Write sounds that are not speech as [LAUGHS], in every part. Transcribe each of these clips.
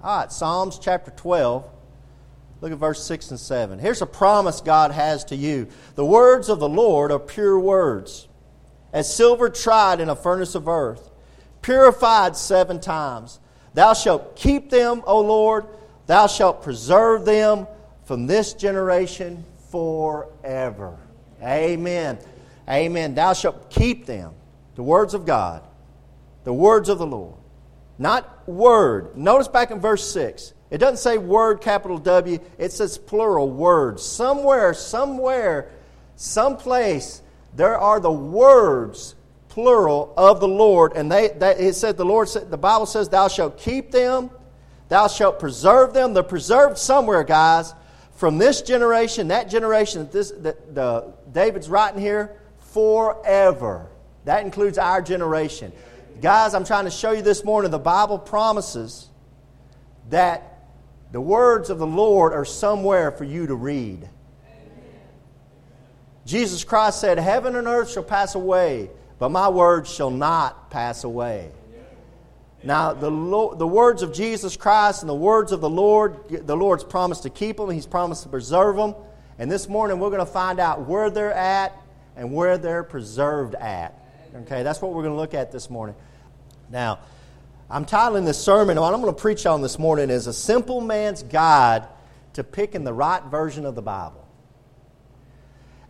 All right, Psalms chapter 12. Look at verse 6 and 7. Here's a promise God has to you. The words of the Lord are pure words, as silver tried in a furnace of earth, purified seven times. Thou shalt keep them, O Lord. Thou shalt preserve them from this generation forever. Amen. Amen. Thou shalt keep them, the words of God, the words of the Lord. Not word. Notice back in verse 6. It doesn't say word, capital W. It says plural words. Somewhere, somewhere, someplace, there are the words, plural, of the Lord. And they, it said, the Lord said, the Bible says, Thou shalt keep them, thou shalt preserve them. They're preserved somewhere, guys. From this generation, that generation that, this, that the, David's writing here, forever. That includes our generation. Guys, I'm trying to show you this morning the Bible promises that the words of the Lord are somewhere for you to read. Jesus Christ said, Heaven and earth shall pass away, but my words shall not pass away. Now, the, the words of Jesus Christ and the words of the Lord, the Lord's promised to keep them, He's promised to preserve them. And this morning, we're going to find out where they're at and where they're preserved at. Okay, that's what we're going to look at this morning. Now, I'm titling this sermon, what I'm going to preach on this morning is A Simple Man's Guide to Picking the Right Version of the Bible.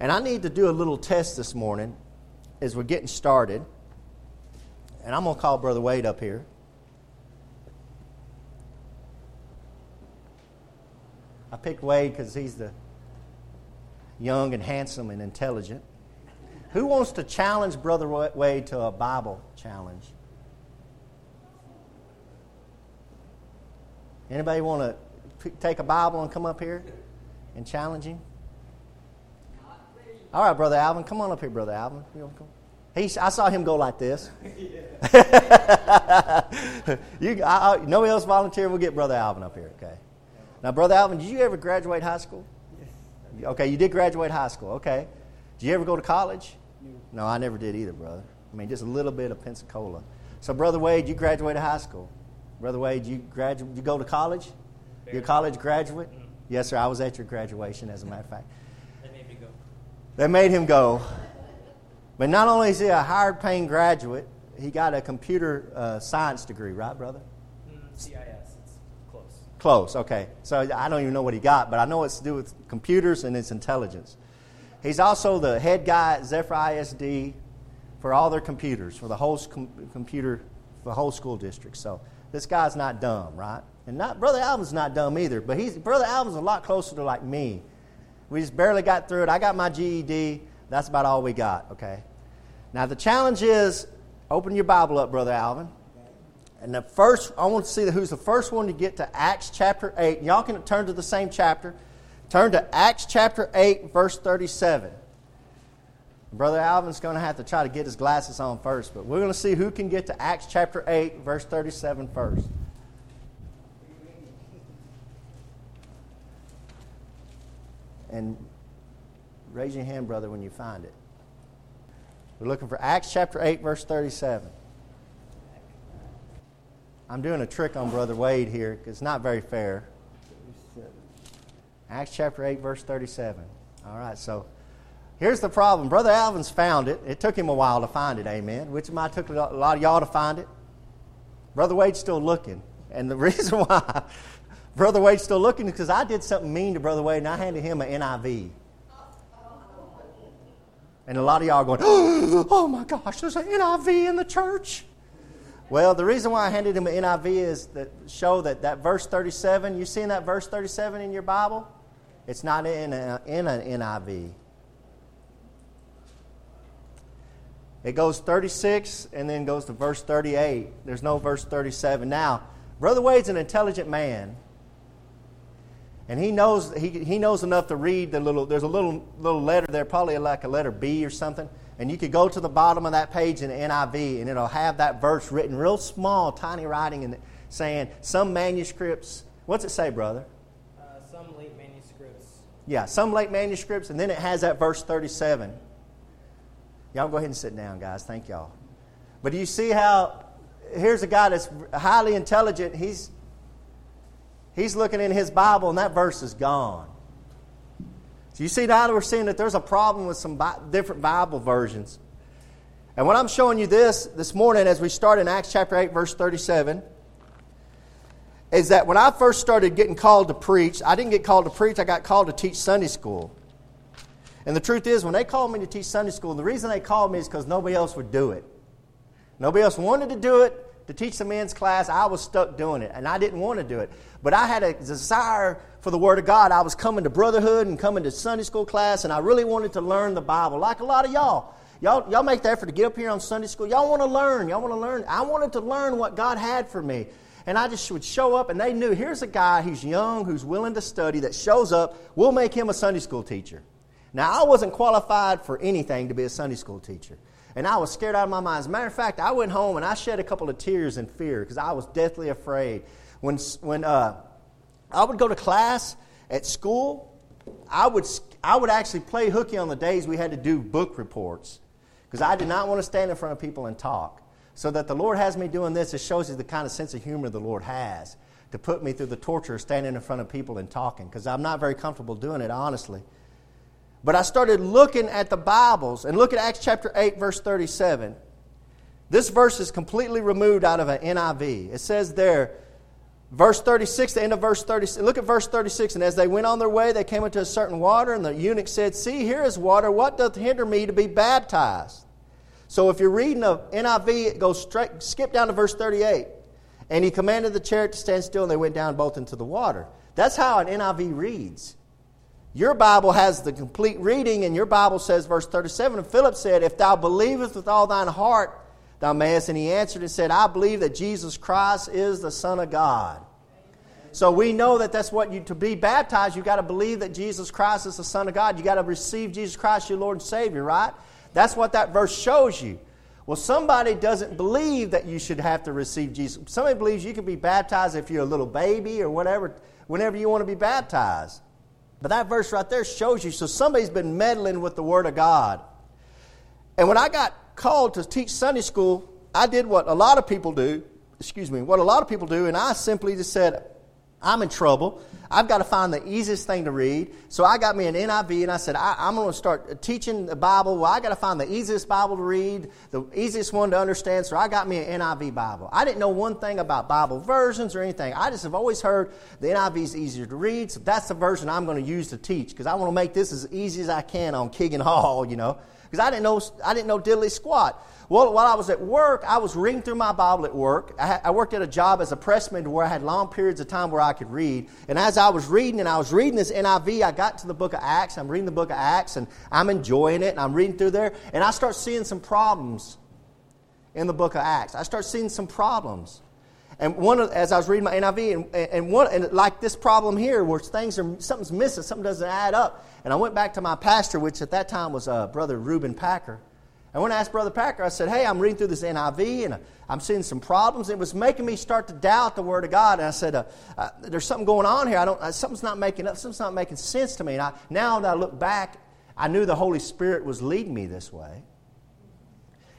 And I need to do a little test this morning as we're getting started. And I'm going to call Brother Wade up here. I picked Wade because he's the young and handsome and intelligent. Who wants to challenge Brother Wade to a Bible challenge? Anybody want to take a Bible and come up here and challenge him? All right, Brother Alvin, come on up here, Brother Alvin. He, I saw him go like this. [LAUGHS] you, I, I, nobody else volunteer. We'll get Brother Alvin up here. Okay. Now, Brother Alvin, did you ever graduate high school? Okay, you did graduate high school. Okay. Did you ever go to college? No, I never did either, brother. I mean, just a little bit of Pensacola. So, Brother Wade, you graduated high school. Brother Wade, you graduate, you go to college? You're a college graduate? Mm-hmm. Yes, sir. I was at your graduation, as a matter of fact. [LAUGHS] They made me go. They made him go. But not only is he a hard paying graduate, he got a computer uh, science degree, right, brother? Mm, CIS. It's close. Close, okay. So I don't even know what he got, but I know it's to do with computers and its intelligence. He's also the head guy at Zephyr ISD for all their computers, for the whole com- computer, the whole school district. So this guy's not dumb, right? And not Brother Alvin's not dumb either, but he's Brother Alvin's a lot closer to like me. We just barely got through it. I got my GED. That's about all we got, okay? Now the challenge is open your Bible up, Brother Alvin. And the first, I want to see who's the first one to get to Acts chapter 8. Y'all can turn to the same chapter. Turn to Acts chapter 8, verse 37. Brother Alvin's going to have to try to get his glasses on first, but we're going to see who can get to Acts chapter 8, verse 37 first. And raise your hand, brother, when you find it. We're looking for Acts chapter 8, verse 37. I'm doing a trick on Brother Wade here because it's not very fair. Acts chapter 8, verse 37. All right, so Here's the problem. Brother Alvin's found it. It took him a while to find it, amen. Which might took a lot of y'all to find it. Brother Wade's still looking. And the [LAUGHS] reason why Brother Wade's still looking is because I did something mean to Brother Wade and I handed him an NIV. And a lot of y'all are going, [GASPS] oh my gosh, there's an NIV in the church. Well, the reason why I handed him an NIV is to show that that verse 37, you seen that verse 37 in your Bible? It's not in, a, in an NIV. It goes 36 and then goes to verse 38. There's no verse 37. Now, Brother Wade's an intelligent man. And he knows, he, he knows enough to read the little, there's a little, little letter there, probably like a letter B or something. And you could go to the bottom of that page in the NIV and it'll have that verse written real small, tiny writing and saying some manuscripts. What's it say, brother? Uh, some late manuscripts. Yeah, some late manuscripts. And then it has that verse 37. Y'all go ahead and sit down, guys. Thank y'all. But do you see how here's a guy that's highly intelligent. He's He's looking in his Bible, and that verse is gone. So you see now we're seeing that there's a problem with some Bi- different Bible versions. And what I'm showing you this this morning as we start in Acts chapter 8, verse 37, is that when I first started getting called to preach, I didn't get called to preach, I got called to teach Sunday school. And the truth is, when they called me to teach Sunday school, the reason they called me is because nobody else would do it. Nobody else wanted to do it. To teach the men's class, I was stuck doing it, and I didn't want to do it. But I had a desire for the Word of God. I was coming to brotherhood and coming to Sunday school class, and I really wanted to learn the Bible, like a lot of y'all. Y'all, y'all make the effort to get up here on Sunday school. Y'all want to learn. Y'all want to learn. I wanted to learn what God had for me. And I just would show up, and they knew here's a guy who's young, who's willing to study, that shows up. We'll make him a Sunday school teacher. Now, I wasn't qualified for anything to be a Sunday school teacher. And I was scared out of my mind. As a matter of fact, I went home and I shed a couple of tears in fear because I was deathly afraid. When, when uh, I would go to class at school, I would, I would actually play hooky on the days we had to do book reports because I did not want to stand in front of people and talk. So that the Lord has me doing this, it shows you the kind of sense of humor the Lord has to put me through the torture of standing in front of people and talking because I'm not very comfortable doing it, honestly. But I started looking at the Bibles and look at Acts chapter 8, verse 37. This verse is completely removed out of an NIV. It says there, verse 36, the end of verse 36. Look at verse 36. And as they went on their way, they came into a certain water, and the eunuch said, See, here is water. What doth hinder me to be baptized? So if you're reading a NIV, it goes straight, skip down to verse 38. And he commanded the chariot to stand still, and they went down both into the water. That's how an NIV reads. Your Bible has the complete reading, and your Bible says, verse 37, and Philip said, If thou believest with all thine heart, thou mayest. And he answered and said, I believe that Jesus Christ is the Son of God. So we know that that's what you, to be baptized, you've got to believe that Jesus Christ is the Son of God. You've got to receive Jesus Christ, your Lord and Savior, right? That's what that verse shows you. Well, somebody doesn't believe that you should have to receive Jesus. Somebody believes you can be baptized if you're a little baby or whatever, whenever you want to be baptized. But that verse right there shows you. So somebody's been meddling with the Word of God. And when I got called to teach Sunday school, I did what a lot of people do. Excuse me, what a lot of people do, and I simply just said, I'm in trouble. I've got to find the easiest thing to read. So I got me an NIV and I said, I, am going to start uh, teaching the Bible. Well, I got to find the easiest Bible to read, the easiest one to understand. So I got me an NIV Bible. I didn't know one thing about Bible versions or anything. I just have always heard the NIV is easier to read. So that's the version I'm going to use to teach because I want to make this as easy as I can on Keegan Hall, you know, because I didn't know, I didn't know diddly squat. Well, while I was at work, I was reading through my Bible at work. I, I worked at a job as a pressman where I had long periods of time where I could read. And as I was reading, and I was reading this NIV, I got to the book of Acts. I'm reading the book of Acts, and I'm enjoying it, and I'm reading through there, and I start seeing some problems in the book of Acts. I start seeing some problems. And one as I was reading my NIV, and, and one and like this problem here, where things are something's missing, something doesn't add up. And I went back to my pastor, which at that time was uh, Brother Reuben Packer, I when I asked Brother Packer, I said, Hey, I'm reading through this NIV and I'm seeing some problems. It was making me start to doubt the Word of God. And I said, uh, uh, There's something going on here. I don't, uh, something's not making up, something's not making sense to me. And I, now that I look back, I knew the Holy Spirit was leading me this way.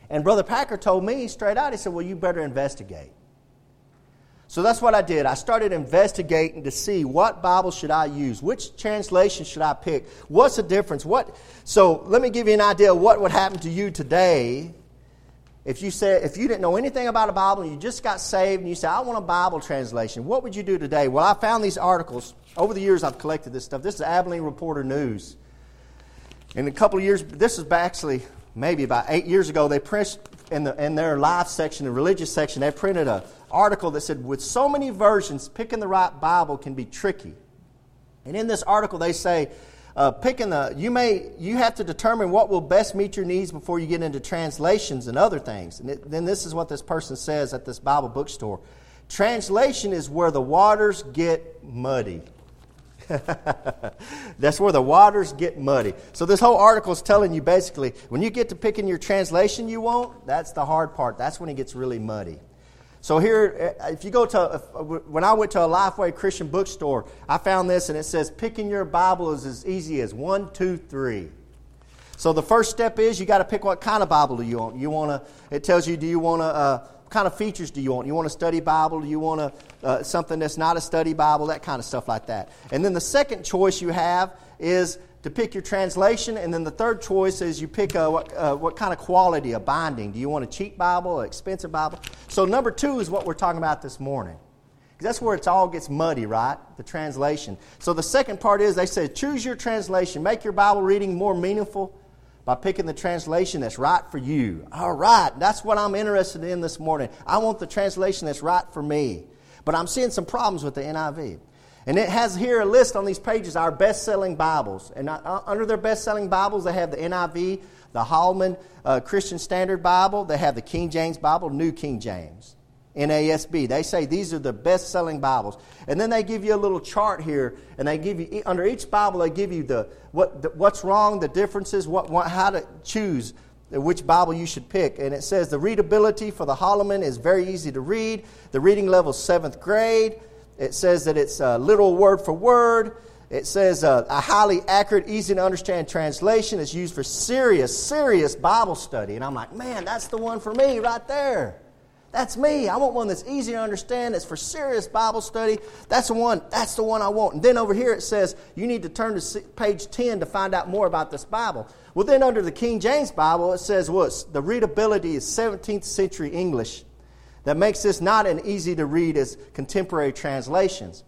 And Brother Packer told me straight out, he said, Well, you better investigate. So that's what I did. I started investigating to see what Bible should I use, which translation should I pick, what's the difference. What? So let me give you an idea of what would happen to you today if you said if you didn't know anything about a Bible and you just got saved and you said I want a Bible translation. What would you do today? Well, I found these articles over the years. I've collected this stuff. This is Abilene Reporter News. In a couple of years, this is actually maybe about eight years ago. They printed in, the, in their life section, the religious section, they printed an article that said, with so many versions, picking the right Bible can be tricky. And in this article, they say, uh, picking the, you may, you have to determine what will best meet your needs before you get into translations and other things. And it, then this is what this person says at this Bible bookstore. Translation is where the waters get muddy. [LAUGHS] That's where the waters get muddy. So this whole article is telling you basically when you get to picking your translation you want, that's the hard part. That's when it gets really muddy. So here, uh, if you go to, uh, when I went to a Lifeway Christian bookstore, I found this and it says picking your Bible is as easy as one, two, three. So the first step is you got to pick what kind of Bible do you want. You want to, it tells you, do you want to, uh, kind of features do you want? You want a study Bible? Do you want a, uh, something that's not a study Bible? That kind of stuff like that. And then the second choice you have is to pick your translation, and then the third choice is you pick a, what, uh, what kind of quality, a binding. Do you want a cheap Bible, an expensive Bible? So number two is what we're talking about this morning. That's where it all gets muddy, right? The translation. So the second part is they said choose your translation, make your Bible reading more meaningful by picking the translation that's right for you. All right, that's what I'm interested in this morning. I want the translation that's right for me. But I'm seeing some problems with the NIV. And it has here a list on these pages our best selling Bibles. And uh, under their best selling Bibles, they have the NIV, the Holman uh, Christian Standard Bible, they have the King James Bible, New King James. NASB. They say these are the best selling Bibles. And then they give you a little chart here, and they give you, under each Bible, they give you the, what, the, what's wrong, the differences, what, what, how to choose which Bible you should pick. And it says the readability for the Holman is very easy to read. The reading level is seventh grade. It says that it's uh, literal word for word. It says uh, a highly accurate, easy to understand translation is used for serious, serious Bible study. And I'm like, man, that's the one for me right there. That's me. I want one that's easy to understand, that's for serious Bible study. That's the one, that's the one I want. And then over here it says you need to turn to page 10 to find out more about this Bible. Well, then under the King James Bible, it says what? The readability is 17th century English. That makes this not an easy to read as contemporary translations.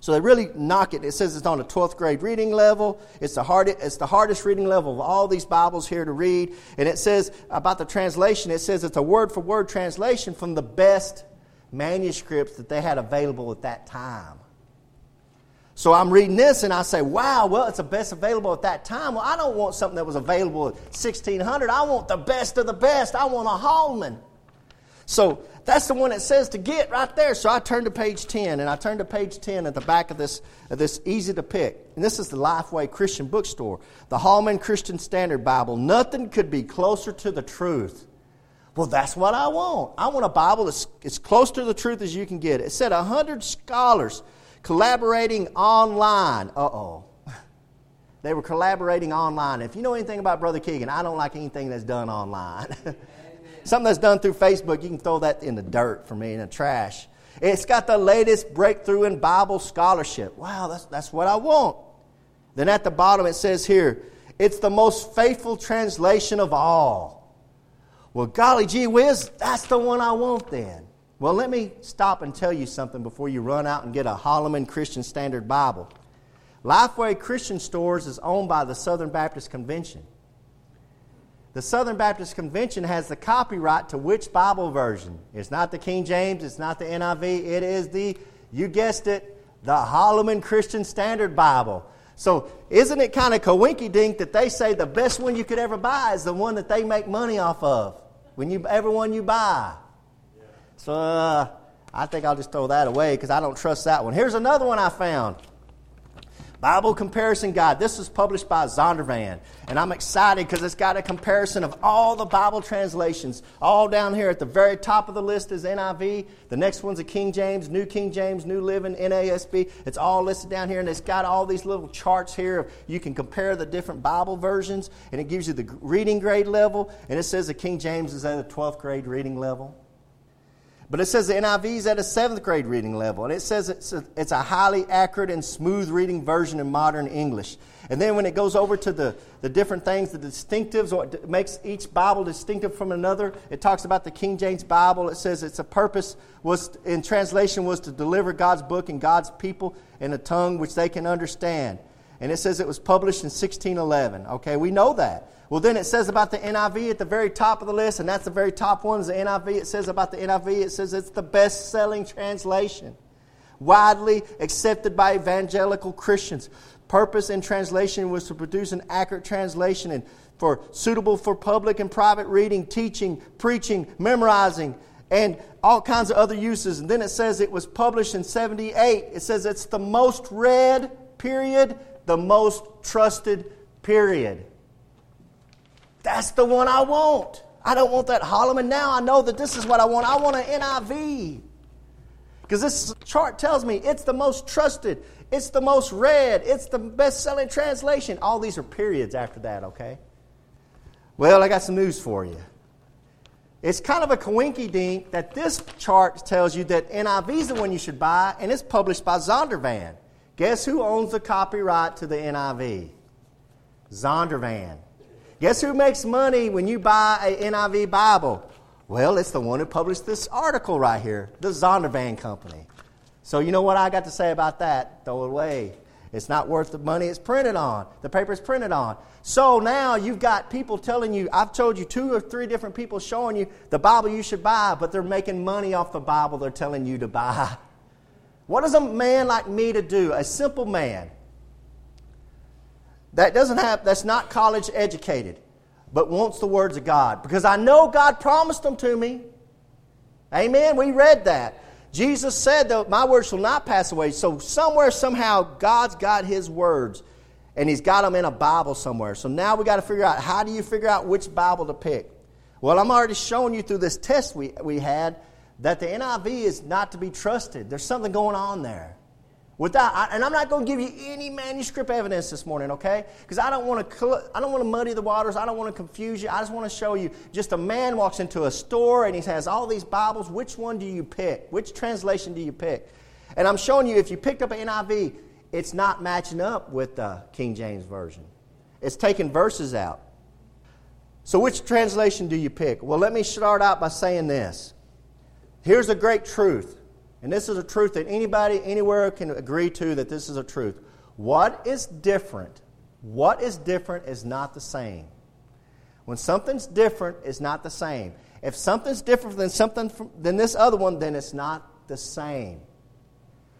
So they really knock it. It says it's on a 12th grade reading level. It's the, hard, it's the hardest reading level of all these Bibles here to read. And it says about the translation, it says it's a word for word translation from the best manuscripts that they had available at that time. So I'm reading this and I say, wow, well, it's the best available at that time. Well, I don't want something that was available at 1600. I want the best of the best. I want a Holman. So that's the one it says to get right there. So I turned to page 10, and I turned to page 10 at the back of this, of this easy to pick. And this is the Lifeway Christian Bookstore, the Holman Christian Standard Bible. Nothing could be closer to the truth. Well, that's what I want. I want a Bible that's as close to the truth as you can get. It said 100 scholars collaborating online. Uh oh. [LAUGHS] They were collaborating online. If you know anything about Brother Keegan, I don't like anything that's done online. [LAUGHS] Something that's done through Facebook, you can throw that in the dirt for me, in the trash. It's got the latest breakthrough in Bible scholarship. Wow, that's, that's what I want. Then at the bottom it says here, it's the most faithful translation of all. Well, golly gee whiz, that's the one I want then. Well, let me stop and tell you something before you run out and get a Holman Christian Standard Bible. Lifeway Christian Stores is owned by the Southern Baptist Convention. The Southern Baptist Convention has the copyright to which Bible version? It's not the King James, it's not the NIV, it is the, you guessed it, the Holman Christian Standard Bible. So, isn't it kind of coinky dink that they say the best one you could ever buy is the one that they make money off of? When you, every one you buy. So, uh, I think I'll just throw that away because I don't trust that one. Here's another one I found. Bible Comparison Guide. This is published by Zondervan. And I'm excited because it's got a comparison of all the Bible translations. All down here at the very top of the list is NIV. The next one's a King James, New King James, New Living, NASB. It's all listed down here. And it's got all these little charts here. You can compare the different Bible versions. And it gives you the reading grade level. And it says the King James is at a 12th grade reading level. But it says the NIV is at a seventh grade reading level, and it says it's a, it's a highly accurate and smooth reading version in modern English. And then when it goes over to the, the different things, the distinctives, what makes each Bible distinctive from another, it talks about the King James Bible. It says its a purpose was in translation was to deliver God's book and God's people in a tongue which they can understand. And it says it was published in 1611. Okay, we know that. Well, then it says about the NIV at the very top of the list, and that's the very top one is the NIV. It says about the NIV, it says it's the best selling translation, widely accepted by evangelical Christians. Purpose in translation was to produce an accurate translation and for suitable for public and private reading, teaching, preaching, memorizing, and all kinds of other uses. And then it says it was published in 78. It says it's the most read, period, the most trusted, period. That's the one I want. I don't want that Holman now. I know that this is what I want. I want an NIV. Because this chart tells me it's the most trusted, it's the most read, it's the best selling translation. All these are periods after that, okay? Well, I got some news for you. It's kind of a coinky dink that this chart tells you that NIV is the one you should buy, and it's published by Zondervan. Guess who owns the copyright to the NIV? Zondervan. Guess who makes money when you buy a NIV Bible? Well, it's the one who published this article right here, the Zondervan Company. So, you know what I got to say about that? Throw it away. It's not worth the money it's printed on, the paper it's printed on. So now you've got people telling you, I've told you two or three different people showing you the Bible you should buy, but they're making money off the Bible they're telling you to buy. [LAUGHS] What is a man like me to do? A simple man that doesn't have, that's not college educated but wants the words of God because I know God promised them to me. Amen. We read that. Jesus said that my words shall not pass away. So somewhere, somehow, God's got his words and he's got them in a Bible somewhere. So now we got to figure out how do you figure out which Bible to pick? Well, I'm already showing you through this test we, we had that the NIV is not to be trusted. There's something going on there. Without, I, and I'm not going to give you any manuscript evidence this morning, okay? Because I don't want to, I don't want to muddy the waters. I don't want to confuse you. I just want to show you. Just a man walks into a store and he has all these Bibles. Which one do you pick? Which translation do you pick? And I'm showing you if you picked up an NIV, it's not matching up with the King James version. It's taking verses out. So which translation do you pick? Well, let me start out by saying this. Here's a great truth. And this is a truth that anybody anywhere can agree to that this is a truth. What is different? What is different is not the same. When something's different, it's not the same. If something's different than something from, than this other one, then it's not the same.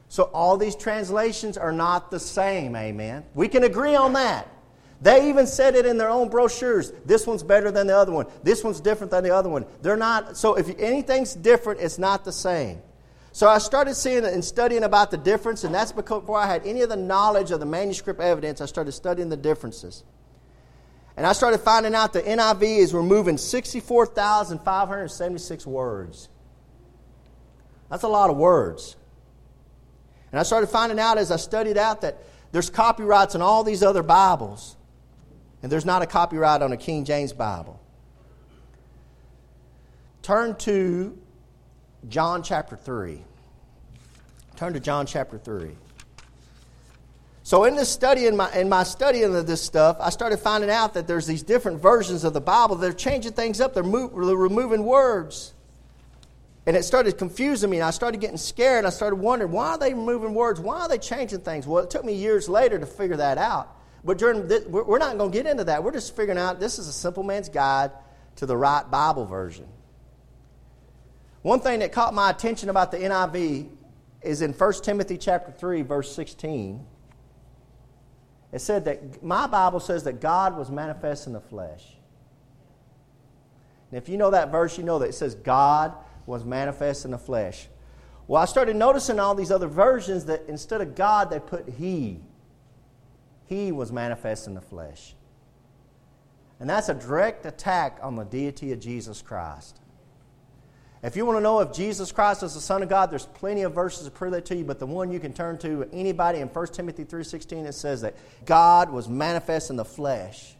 So all these translations are not the same, amen. We can agree on that. They even said it in their own brochures. This one's better than the other one. This one's different than the other one. They're not so if anything's different, it's not the same. So I started seeing and studying about the difference, and that's before I had any of the knowledge of the manuscript evidence. I started studying the differences. And I started finding out the NIV is removing 64,576 words. That's a lot of words. And I started finding out as I studied out that there's copyrights on all these other Bibles, and there's not a copyright on a King James Bible. Turn to John chapter 3. Turn to John chapter 3. So in this study, in my, in my studying of this stuff, I started finding out that there's these different versions of the Bible. They're changing things up. They're, move, they're removing words. And it started confusing me, and I started getting scared. I started wondering, why are they removing words? Why are they changing things? Well, it took me years later to figure that out. But during this, we're not going to get into that. We're just figuring out this is a simple man's guide to the right Bible version. One thing that caught my attention about the NIV is in 1 Timothy chapter 3 verse 16. It said that my Bible says that God was manifest in the flesh. And if you know that verse, you know that it says God was manifest in the flesh. Well, I started noticing all these other versions that instead of God, they put He. He was manifest in the flesh. And that's a direct attack on the deity of Jesus Christ. If you want to know if Jesus Christ is the Son of God, there's plenty of verses to prove that to you, but the one you can turn to anybody in 1 Timothy 3.16, it says that God was manifest in the flesh.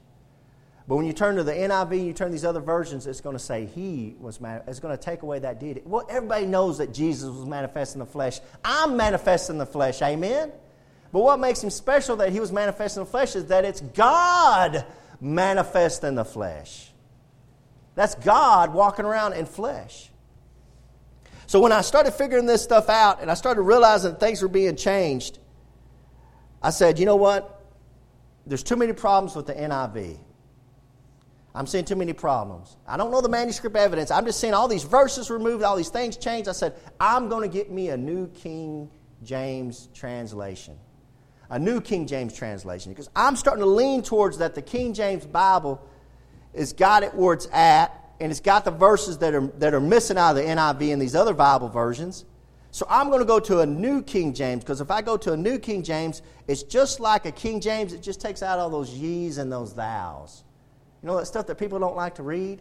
But when you turn to the NIV, you turn these other versions, it's going to say he was man- it's going to take away that deity. Well, everybody knows that Jesus was manifest in the flesh. I'm manifest in the flesh, amen? But what makes him special that he was manifest in the flesh is that it's God manifest in the flesh. That's God walking around in flesh. So when I started figuring this stuff out and I started realizing things were being changed, I said, you know what? There's too many problems with the NIV. I'm seeing too many problems. I don't know the manuscript evidence. I'm just seeing all these verses removed, all these things changed. I said, I'm going to get me a new King James translation. A new King James translation. Because I'm starting to lean towards that the King James Bible has got it where it's at and it's got the verses that are, that are missing out of the NIV and these other Bible versions. So I'm going to go to a new King James because if I go to a new King James, it's just like a King James. It just takes out all those ye's and those thous. You know that stuff that people don't like to read?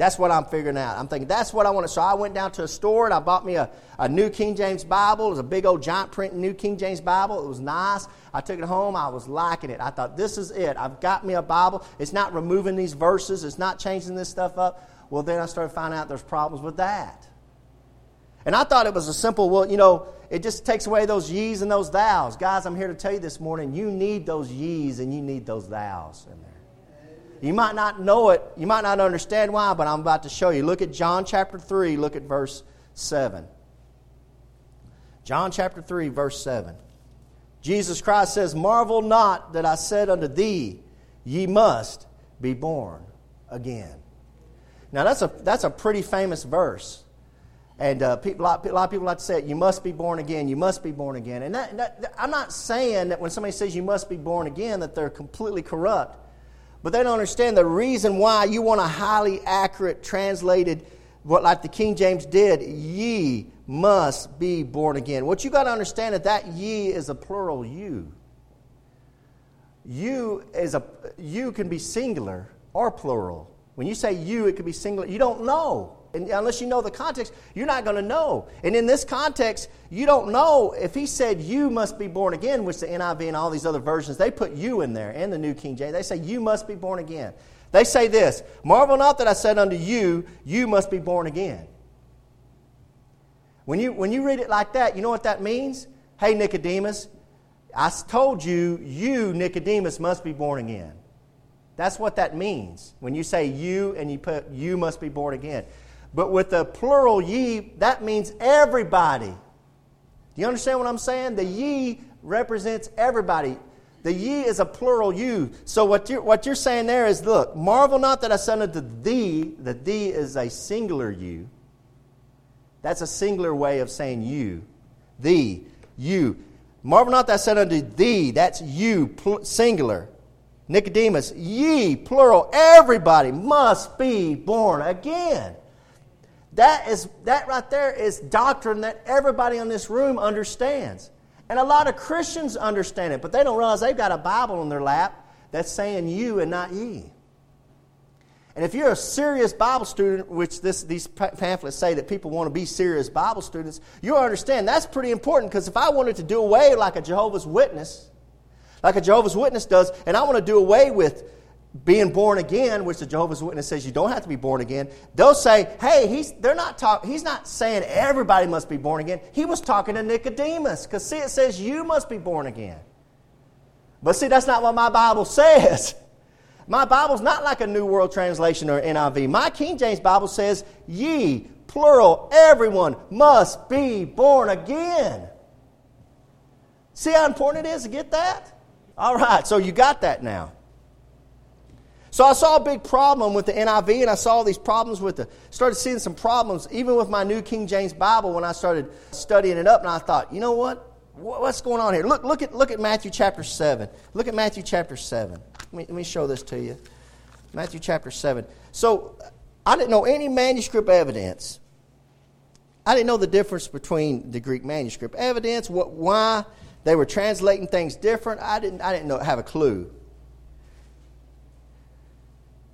That's what I'm figuring out. I'm thinking that's what I want to. So I went down to a store and I bought me a, a new King James Bible. It was a big old giant print new King James Bible. It was nice. I took it home. I was liking it. I thought, this is it. I've got me a Bible. It's not removing these verses, it's not changing this stuff up. Well, then I started finding out there's problems with that. And I thought it was a simple, well, you know, it just takes away those ye's and those thous. Guys, I'm here to tell you this morning, you need those ye's and you need those thous in there. You might not know it, you might not understand why, but I'm about to show you. Look at John chapter 3, look at verse 7. John chapter 3, verse 7. Jesus Christ says, Marvel not that I said unto thee, Ye must be born again. Now, that's a, that's a pretty famous verse. And uh, people, a, lot, a lot of people like to say it, you must be born again, you must be born again. And that, that, I'm not saying that when somebody says you must be born again that they're completely corrupt. But they don't understand the reason why you want a highly accurate translated, what like the King James did, ye must be born again. What you got to understand is that ye is a plural you. You is a you can be singular or plural. When you say you, it could be singular. You don't know. And unless you know the context, you're not going to know. And in this context, you don't know if he said you must be born again, which the NIV and all these other versions, they put you in there, and the New King James. They say you must be born again. They say this Marvel not that I said unto you, you must be born again. When you, when you read it like that, you know what that means? Hey, Nicodemus, I told you, you, Nicodemus, must be born again. That's what that means. When you say you and you put you must be born again. But with the plural ye, that means everybody. Do you understand what I'm saying? The ye represents everybody. The ye is a plural you. So what you're, what you're saying there is look, marvel not that I said unto thee, the thee is a singular you. That's a singular way of saying you. Thee, you. Marvel not that I said unto thee, that's you, pl- singular. Nicodemus, ye, plural, everybody must be born again. That is that right there is doctrine that everybody in this room understands. And a lot of Christians understand it, but they don't realize they've got a Bible in their lap that's saying you and not ye. And if you're a serious Bible student, which this, these pamphlets say that people want to be serious Bible students, you'll understand that's pretty important because if I wanted to do away like a Jehovah's Witness, like a Jehovah's Witness does, and I want to do away with being born again, which the Jehovah's Witness says you don't have to be born again, they'll say, hey, he's, they're not talk, he's not saying everybody must be born again. He was talking to Nicodemus because, see, it says you must be born again. But see, that's not what my Bible [LAUGHS] says. My Bible's not like a New World Translation or NIV. My King James Bible says, ye, plural, everyone must be born again. See how important it is to get that? All right, so you got that now. So I saw a big problem with the NIV, and I saw these problems with the, started seeing some problems even with my New King James Bible when I started studying it up, and I thought, you know what? What's going on here? Look, look, at, look at Matthew chapter 7. Look at Matthew chapter 7. Let me, let me show this to you. Matthew chapter 7. So, I didn't know any manuscript evidence. I didn't know the difference between the Greek manuscript evidence, what, why they were translating things different. I didn't, I didn't know, have a clue.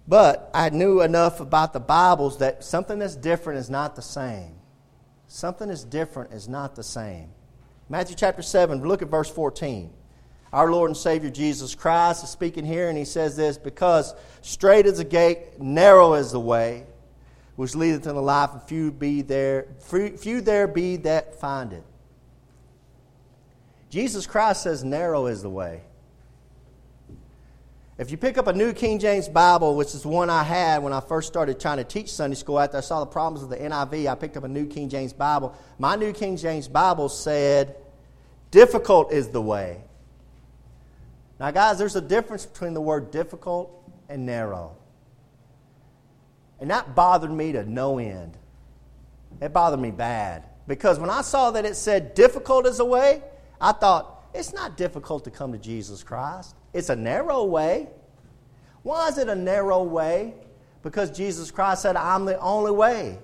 But I knew enough about the Bibles that something that's different is not the same. Something that's different is not the same. Matthew chapter 7, look at verse 14. Our Lord and Savior Jesus Christ is speaking here, and he says this because straight is the gate, narrow is the way, which leadeth unto life, and few be there, few there be that find it. Jesus Christ says, narrow is the way. If you pick up a New King James Bible, which is one I had when I first started trying to teach Sunday school, after I saw the problems of the NIV, I picked up a New King James Bible. My New King James Bible said, Difficult is the way. Now, guys, there's a difference between the word difficult and narrow. And that bothered me to no end. It bothered me bad. Because when I saw that it said difficult is the way, I thought, it's not difficult to come to Jesus Christ. It's a narrow way. Why is it a narrow way? Because Jesus Christ said, I'm the only way.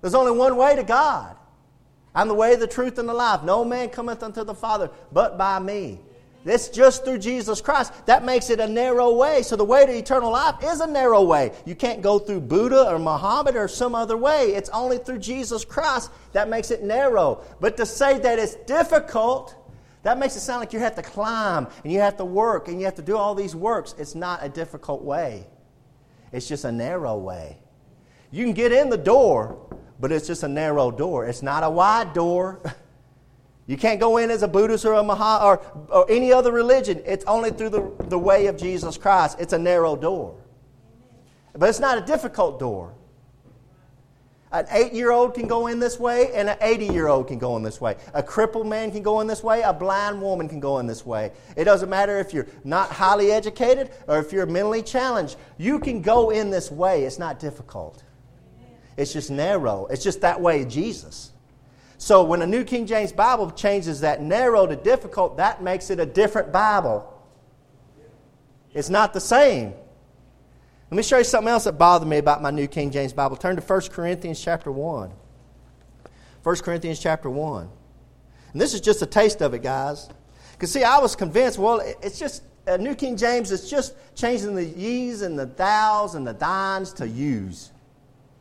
There's only one way to God. I'm the way, the truth, and the life. No man cometh unto the Father but by me. It's just through Jesus Christ. That makes it a narrow way. So the way to eternal life is a narrow way. You can't go through Buddha or Muhammad or some other way. It's only through Jesus Christ that makes it narrow. But to say that it's difficult, that makes it sound like you have to climb and you have to work and you have to do all these works. It's not a difficult way. It's just a narrow way. You can get in the door, but it's just a narrow door. It's not a wide door. [LAUGHS] You can't go in as a Buddhist or a Maha or, or any other religion. It's only through the, the way of Jesus Christ. It's a narrow door. But it's not a difficult door. An eight year old can go in this way, and an 80 year old can go in this way. A crippled man can go in this way, a blind woman can go in this way. It doesn't matter if you're not highly educated or if you're mentally challenged. You can go in this way. It's not difficult, it's just narrow. It's just that way of Jesus. So when a New King James Bible changes that narrow to difficult, that makes it a different Bible. It's not the same. Let me show you something else that bothered me about my New King James Bible. Turn to 1 Corinthians chapter 1. 1 Corinthians chapter 1. And this is just a taste of it, guys. Because, see, I was convinced, well, it's just, uh, New King James, it's just changing the ye's and the thous and the thines to you's.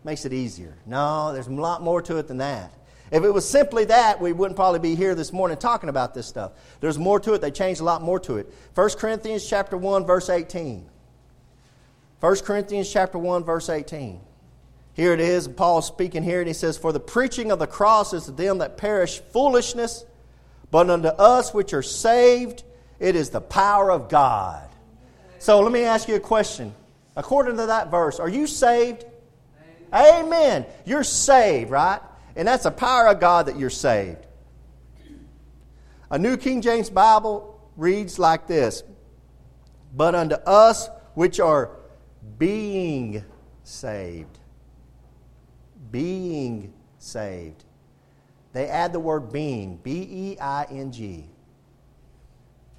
Makes it easier. No, there's a lot more to it than that. If it was simply that, we wouldn't probably be here this morning talking about this stuff. There's more to it. They changed a lot more to it. 1 Corinthians chapter 1, verse 18. 1 Corinthians chapter 1, verse 18. Here it is, Paul is speaking here, and he says, For the preaching of the cross is to them that perish foolishness, but unto us which are saved, it is the power of God. So let me ask you a question. According to that verse, are you saved? Amen. Amen. You're saved, right? And that's the power of God that you're saved. A New King James Bible reads like this But unto us which are being saved. Being saved. They add the word being, B E I N G.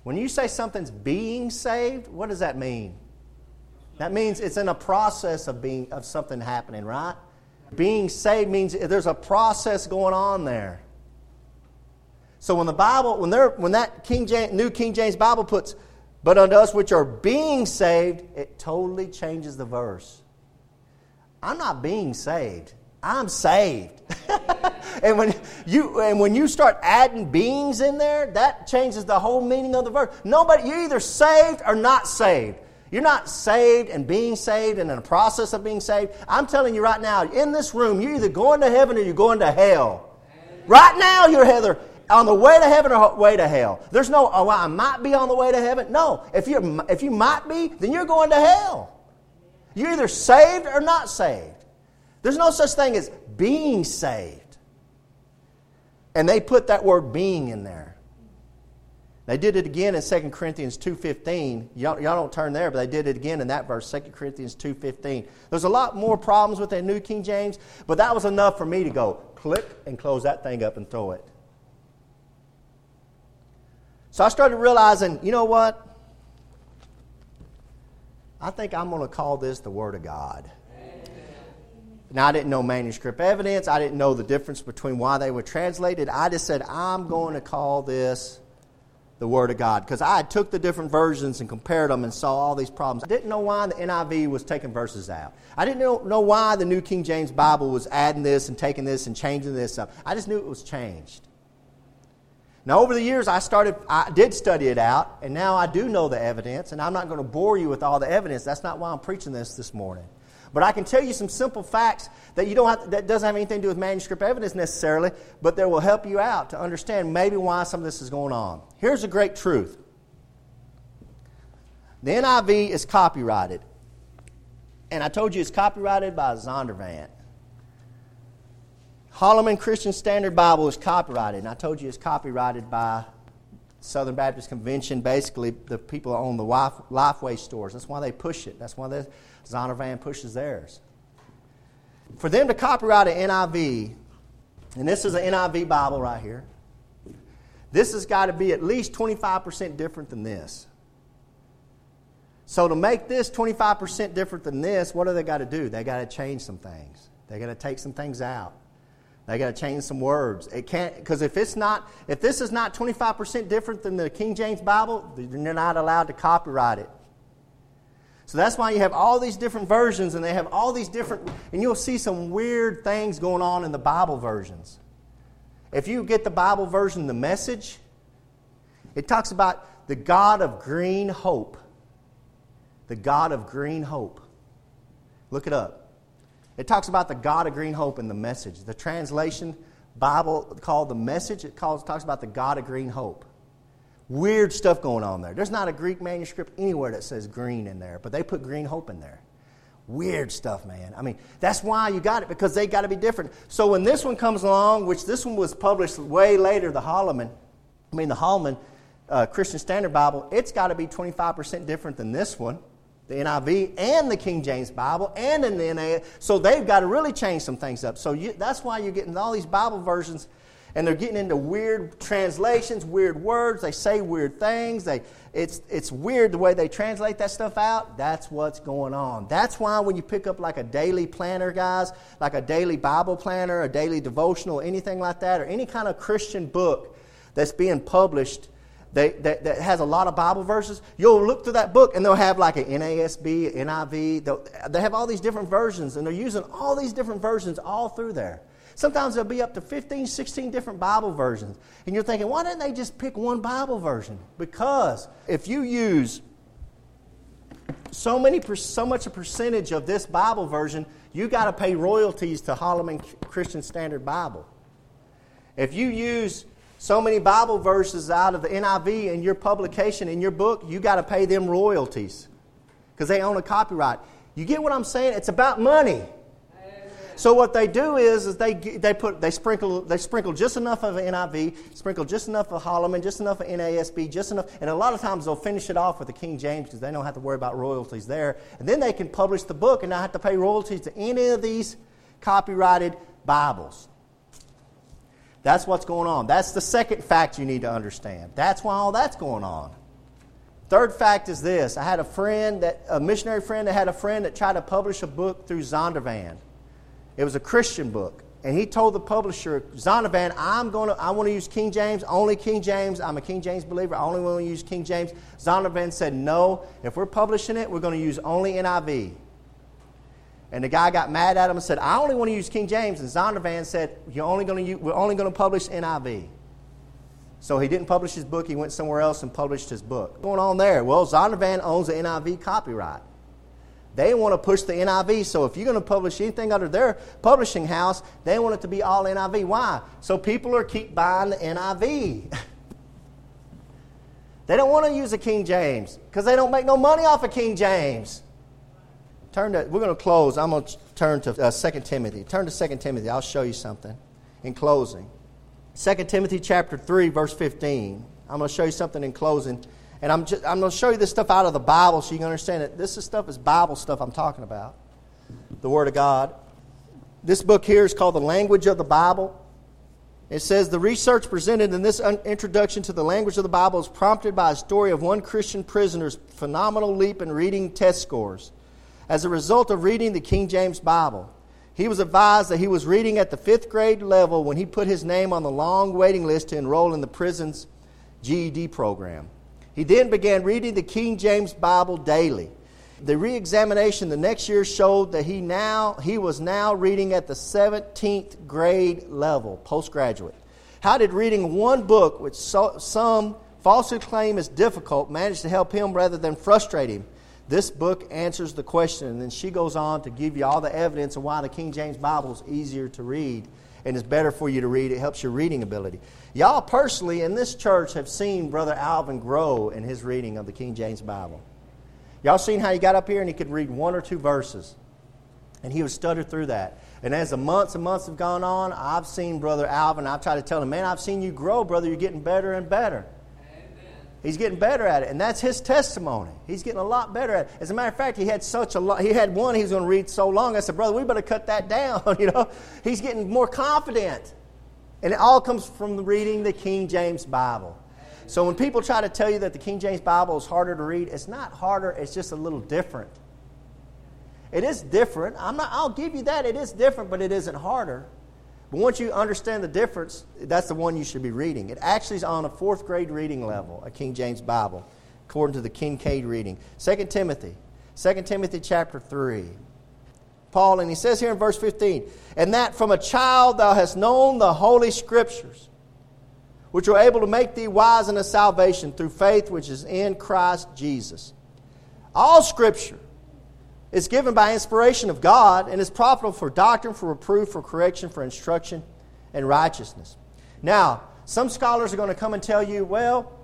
When you say something's being saved, what does that mean? That means it's in a process of being of something happening, right? Being saved means there's a process going on there. So when the Bible, when, when that King James, New King James Bible puts, but unto us which are being saved, it totally changes the verse. I'm not being saved. I'm saved. [LAUGHS] and when you and when you start adding beings in there, that changes the whole meaning of the verse. Nobody, you're either saved or not saved. You're not saved and being saved and in the process of being saved. I'm telling you right now, in this room, you're either going to heaven or you're going to hell. Right now, you're either on the way to heaven or way to hell. There's no, oh, I might be on the way to heaven. No, if, you if you might be, then you're going to hell. You're either saved or not saved. There's no such thing as being saved. And they put that word being in there. They did it again in 2 Corinthians 2.15. Y'all, y'all don't turn there, but they did it again in that verse, 2 Corinthians 2.15. There's a lot more problems with that New King James, but that was enough for me to go click and close that thing up and throw it. So I started realizing, you know what? I think I'm going to call this the Word of God. Now, I didn't know manuscript evidence. I didn't know the difference between why they were translated. I just said, I'm going to call this the Word of God because I took the different versions and compared them and saw all these problems. I didn't know why the NIV was taking verses out. I didn't know, why the New King James Bible was adding this and taking this and changing this up. I just knew it was changed. Now, over the years, I started, I did study it out, and now I do know the evidence, and I'm not going to bore you with all the evidence. That's not why I'm preaching this this morning. But I can tell you some simple facts that you don't have, that doesn't have anything to do with manuscript evidence necessarily, but that will help you out to understand maybe why some of this is going on. Here's a great truth. The NIV is copyrighted. And I told you it's copyrighted by Zondervan. Holloman Christian Standard Bible is copyrighted, and I told you it's copyrighted by Southern Baptist Convention, basically the people own the Lifeway stores. That's why they push it. That's why Zondervan pushes theirs. For them to copyright an NIV, and this is an NIV Bible right here, this has got to be at least 25% different than this. So to make this 25% different than this, what do they got to do? They got to change some things. They got to take some things out. They got to change some words. It can't because if it's not, if this is not 25% different than the King James Bible, they're not allowed to copyright it. So that's why you have all these different versions, and they have all these different, and you'll see some weird things going on in the Bible versions. If you get the Bible version, the message, it talks about the God of green hope. The God of green hope. Look it up. It talks about the God of green hope in the message. The translation Bible called the message, it calls, talks about the God of green hope. Weird stuff going on there. There's not a Greek manuscript anywhere that says green in there, but they put green hope in there. Weird stuff, man. I mean, that's why you got it, because they got to be different. So when this one comes along, which this one was published way later, the Holloman, I mean, the Holman uh, Christian Standard Bible, it's got to be 25% different than this one, the NIV, and the King James Bible, and in the NA. So they've got to really change some things up. So you, that's why you're getting all these Bible versions and they're getting into weird translations, weird words. They say weird things. They, it's, it's weird the way they translate that stuff out. That's what's going on. That's why when you pick up like a daily planner, guys, like a daily Bible planner, a daily devotional, anything like that, or any kind of Christian book that's being published they, that, that, has a lot of Bible verses, you'll look through that book and they'll have like an NASB, NIV. They have all these different versions, and they're using all these different versions all through there. Sometimes there'll be up to 15, 16 different Bible versions. And you're thinking, why didn't they just pick one Bible version? Because if you use so many so much a percentage of this Bible version, you got to pay royalties to Holman Christian Standard Bible. If you use so many Bible verses out of the NIV in your publication in your book, you got to pay them royalties because they own a copyright. You get what I'm saying? It's about money. So what they do is, is they, they, put, they, sprinkle, they sprinkle just enough of NIV, sprinkle just enough of Holman, just enough of NASB, just enough, and a lot of times they'll finish it off with the King James because they don't have to worry about royalties there. And then they can publish the book and not have to pay royalties to any of these copyrighted Bibles. That's what's going on. That's the second fact you need to understand. That's why all that's going on. Third fact is this I had a friend, that, a missionary friend that had a friend that tried to publish a book through Zondervan. It was a Christian book. And he told the publisher, Zondervan, I'm to, I want to use King James, only King James. I'm a King James believer. I only want to use King James. Zondervan said, no, if we're publishing it, we're going to use only NIV. And the guy got mad at him and said, I only want to use King James. And Zondervan said, You're only going to use, we're only going to publish NIV. So he didn't publish his book. He went somewhere else and published his book. What's going on there? Well, Zondervan owns the NIV copyright. They want to push the NIV, so if you're going to publish anything under their publishing house, they want it to be all NIV. Why? So people are keep buying the NIV. [LAUGHS] they don't want to use a King James because they don't make no money off of King James. Turn to, we're going to close. I'm going to turn to uh, 2 Timothy. Turn to 2 Timothy. I'll show you something in closing. 2 Timothy chapter 3, verse 15. I'm going to show you something in closing. And I'm, just, I'm going to show you this stuff out of the Bible so you can understand it. This is stuff is Bible stuff I'm talking about. The Word of God. This book here is called The Language of the Bible. It says the research presented in this introduction to the language of the Bible is prompted by a story of one Christian prisoner's phenomenal leap in reading test scores. As a result of reading the King James Bible, he was advised that he was reading at the fifth grade level when he put his name on the long waiting list to enroll in the prison's GED program. He then began reading the King James Bible daily. The re-examination the next year showed that he now he was now reading at the 17th grade level, postgraduate. How did reading one book, which so, some falsely claim is difficult, manage to help him rather than frustrate him? This book answers the question, and then she goes on to give you all the evidence of why the King James Bible is easier to read and it's better for you to read. It helps your reading ability. Y'all personally in this church have seen Brother Alvin grow in his reading of the King James Bible. Y'all seen how he got up here and he could read one or two verses. And he would stutter through that. And as the months and months have gone on, I've seen Brother Alvin. I've tried to tell him, man, I've seen you grow, brother. You're getting better and better. He's getting better at it, and that's his testimony. He's getting a lot better at it. As a matter of fact, he had such a lot. He had one he was going to read so long. I said, brother, we better cut that down. [LAUGHS] you know, he's getting more confident, and it all comes from reading the King James Bible. So when people try to tell you that the King James Bible is harder to read, it's not harder. It's just a little different. It is different. I'm not. I'll give you that. It is different, but it isn't harder. But once you understand the difference, that's the one you should be reading. It actually is on a fourth grade reading level, a King James Bible, according to the Kincaid reading. 2 Timothy, 2 Timothy chapter 3. Paul, and he says here in verse 15, and that from a child thou hast known the holy scriptures, which are able to make thee wise unto salvation through faith which is in Christ Jesus. All scripture is given by inspiration of God and is profitable for doctrine, for reproof, for correction, for instruction, and righteousness. Now, some scholars are going to come and tell you, well,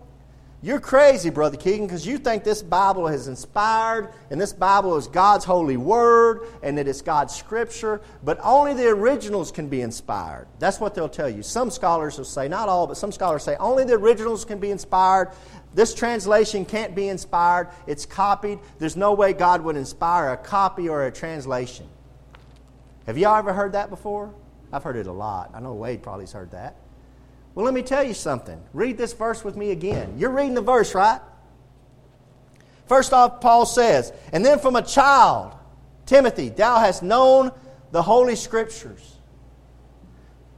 you're crazy, Brother Keegan, because you think this Bible is inspired and this Bible is God's holy word and that it's God's scripture, but only the originals can be inspired. That's what they'll tell you. Some scholars will say, not all, but some scholars say only the originals can be inspired. This translation can't be inspired, it's copied. There's no way God would inspire a copy or a translation. Have y'all ever heard that before? I've heard it a lot. I know Wade probably's heard that. Well, let me tell you something. Read this verse with me again. You're reading the verse, right? First off, Paul says, And then from a child, Timothy, thou hast known the Holy Scriptures.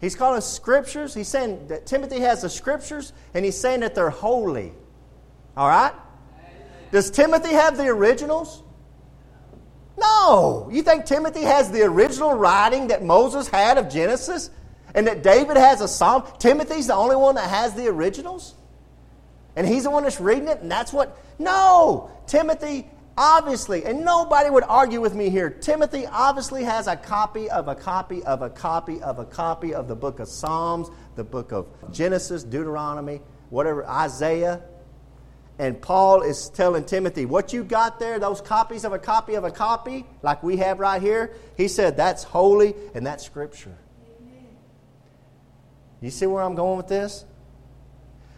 He's calling Scriptures. He's saying that Timothy has the Scriptures, and he's saying that they're holy. All right? Does Timothy have the originals? No. You think Timothy has the original writing that Moses had of Genesis? And that David has a psalm. Timothy's the only one that has the originals? And he's the one that's reading it, and that's what. No! Timothy obviously, and nobody would argue with me here, Timothy obviously has a copy of a copy of a copy of a copy of the book of Psalms, the book of Genesis, Deuteronomy, whatever, Isaiah. And Paul is telling Timothy, what you got there, those copies of a copy of a copy, like we have right here, he said that's holy and that's scripture. You see where I'm going with this?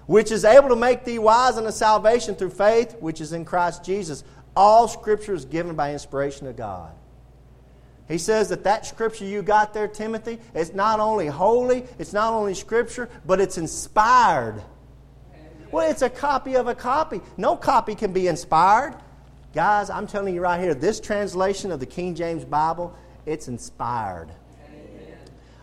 Which is able to make thee wise unto salvation through faith, which is in Christ Jesus. All Scripture is given by inspiration of God. He says that that Scripture you got there, Timothy, it's not only holy, it's not only Scripture, but it's inspired. Well, it's a copy of a copy. No copy can be inspired. Guys, I'm telling you right here, this translation of the King James Bible, it's inspired.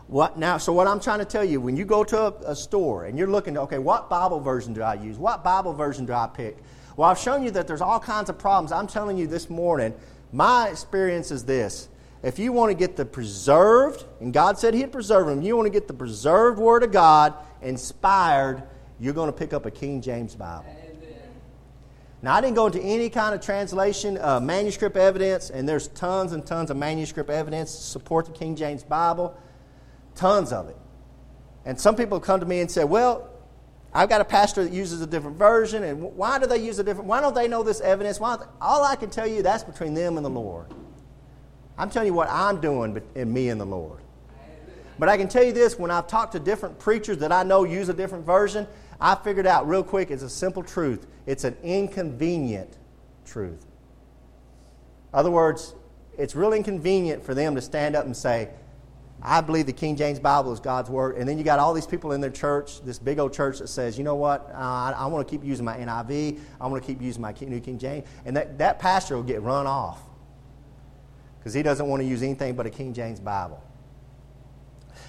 What now? So what I'm trying to tell you, when you go to a, a store and you're looking, to, okay, what Bible version do I use? What Bible version do I pick? Well, I've shown you that there's all kinds of problems. I'm telling you this morning, my experience is this. If you want to get the preserved, and God said He'd preserve them, you want to get the preserved Word of God, inspired, you're going to pick up a King James Bible. Now, I didn't go into any kind of translation, uh, manuscript evidence, and there's tons and tons of manuscript evidence to support the King James Bible. Tons of it. And some people come to me and say, well, I've got a pastor that uses a different version, and why do they use a different? Why don't they know this evidence? Why all I can tell you that's between them and the Lord. I'm telling you what I'm doing in me and the Lord. But I can tell you this: when I've talked to different preachers that I know use a different version, I figured out real quick it's a simple truth. It's an inconvenient truth. In other words, it's real inconvenient for them to stand up and say, I believe the King James Bible is God's Word. And then you got all these people in their church, this big old church that says, you know what, uh, I, I want to keep using my NIV, I want to keep using my New King James. And that, that pastor will get run off because he doesn't want to use anything but a King James Bible.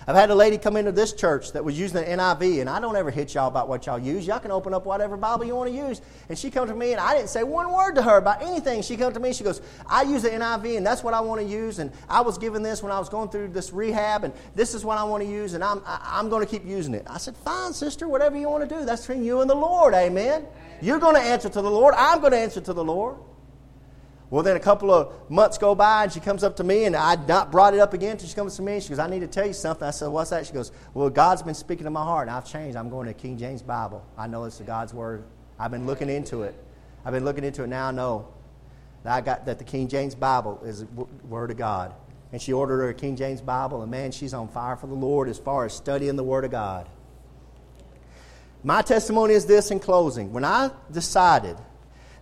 I've had a lady come into this church that was using the NIV, and I don't ever hit y'all about what y'all use. Y'all can open up whatever Bible you want to use. And she come to me, and I didn't say one word to her about anything. She come to me, she goes, I use the NIV, and that's what I want to use. And I was given this when I was going through this rehab, and this is what I want to use, and I'm, I, I'm going to keep using it. I said, fine, sister, whatever you want to do. That's between you and the Lord, amen? You're going to answer to the Lord. I'm going to answer to the Lord. Well, then a couple of months go by, and she comes up to me, and I not brought it up again until she comes to me. And she goes, I need to tell you something. I said, What's that? She goes, Well, God's been speaking to my heart, and I've changed. I'm going to King James Bible. I know it's the God's Word. I've been looking into it. I've been looking into it. Now I know that I got that the King James Bible is the Word of God. And she ordered her a King James Bible, and man, she's on fire for the Lord as far as studying the Word of God. My testimony is this in closing. When I decided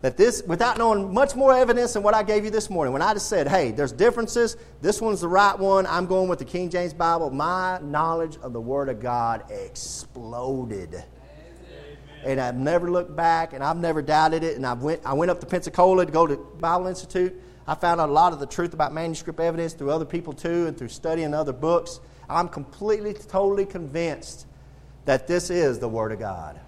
that this, without knowing much more evidence than what I gave you this morning, when I just said, hey, there's differences, this one's the right one, I'm going with the King James Bible, my knowledge of the Word of God exploded. And I've never looked back, and I've never doubted it. And I went, I went up to Pensacola to go to Bible Institute. I found out a lot of the truth about manuscript evidence through other people too, and through studying other books. I'm completely, totally convinced that this is the Word of God.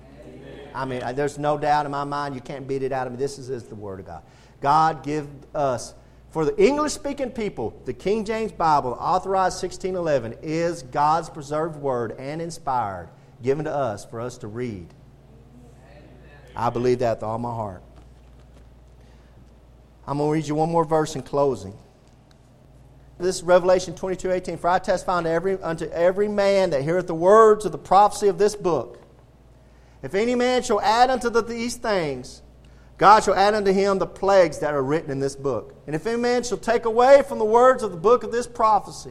I mean, there's no doubt in my mind. You can't beat it out of me. This is, is the Word of God. God give us, for the English speaking people, the King James Bible, authorized 1611, is God's preserved Word and inspired, given to us for us to read. I believe that with all my heart. I'm going to read you one more verse in closing. This is Revelation 22 18. For I testify unto every, unto every man that heareth the words of the prophecy of this book. If any man shall add unto the, these things, God shall add unto him the plagues that are written in this book. And if any man shall take away from the words of the book of this prophecy,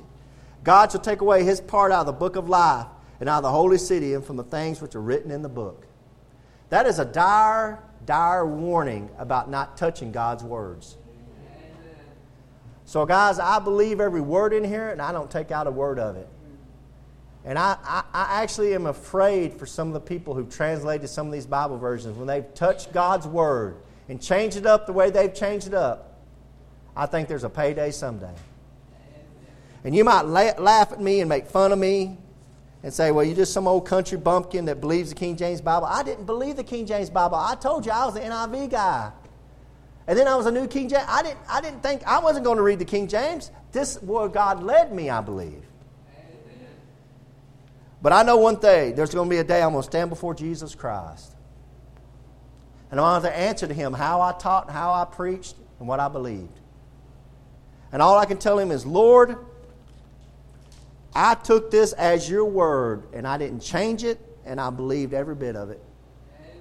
God shall take away his part out of the book of life and out of the holy city and from the things which are written in the book. That is a dire, dire warning about not touching God's words. So, guys, I believe every word in here, and I don't take out a word of it. And I, I, I, actually am afraid for some of the people who've translated some of these Bible versions when they've touched God's Word and changed it up the way they've changed it up. I think there's a payday someday. And you might la- laugh at me and make fun of me and say, well, you're just some old country bumpkin that believes the King James Bible. I didn't believe the King James Bible. I told you I was the NIV guy. And then I was a new King James. I didn't, I didn't think I wasn't going to read the King James. This where God led me, I believe. But I know one thing there's going to be a day I'm going to stand before Jesus Christ. And I'm going to answer to him how I taught, how I preached, and what I believed. And all I can tell him is, Lord, I took this as your word, and I didn't change it, and I believed every bit of it.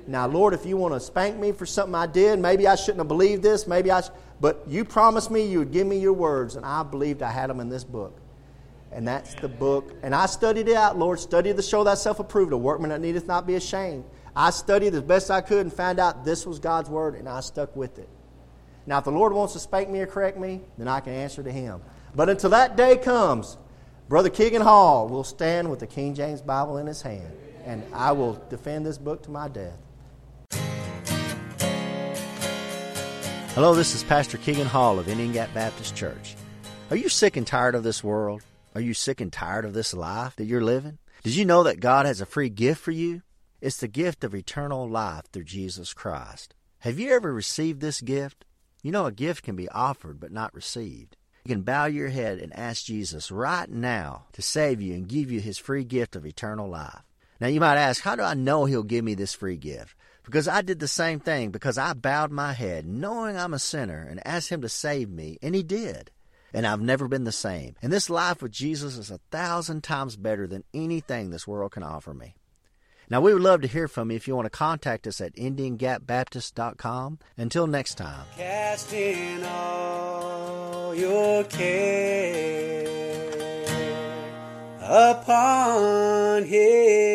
Now, Lord, if you want to spank me for something I did, maybe I shouldn't have believed this, maybe I, sh- but you promised me you would give me your words, and I believed I had them in this book and that's the book. And I studied it out, Lord. Studied to show thyself approved, a workman that needeth not be ashamed. I studied as best I could and found out this was God's word, and I stuck with it. Now, if the Lord wants to spank me or correct me, then I can answer to Him. But until that day comes, Brother Keegan Hall will stand with the King James Bible in his hand, and I will defend this book to my death. Hello, this is Pastor Keegan Hall of Indian Gap Baptist Church. Are you sick and tired of this world? Are you sick and tired of this life that you're living? Did you know that God has a free gift for you? It's the gift of eternal life through Jesus Christ. Have you ever received this gift? You know, a gift can be offered but not received. You can bow your head and ask Jesus right now to save you and give you his free gift of eternal life. Now, you might ask, how do I know he'll give me this free gift? Because I did the same thing, because I bowed my head knowing I'm a sinner and asked him to save me, and he did and I've never been the same. And this life with Jesus is a thousand times better than anything this world can offer me. Now, we would love to hear from you if you want to contact us at IndianGapBaptist.com. Until next time. All your care upon Him.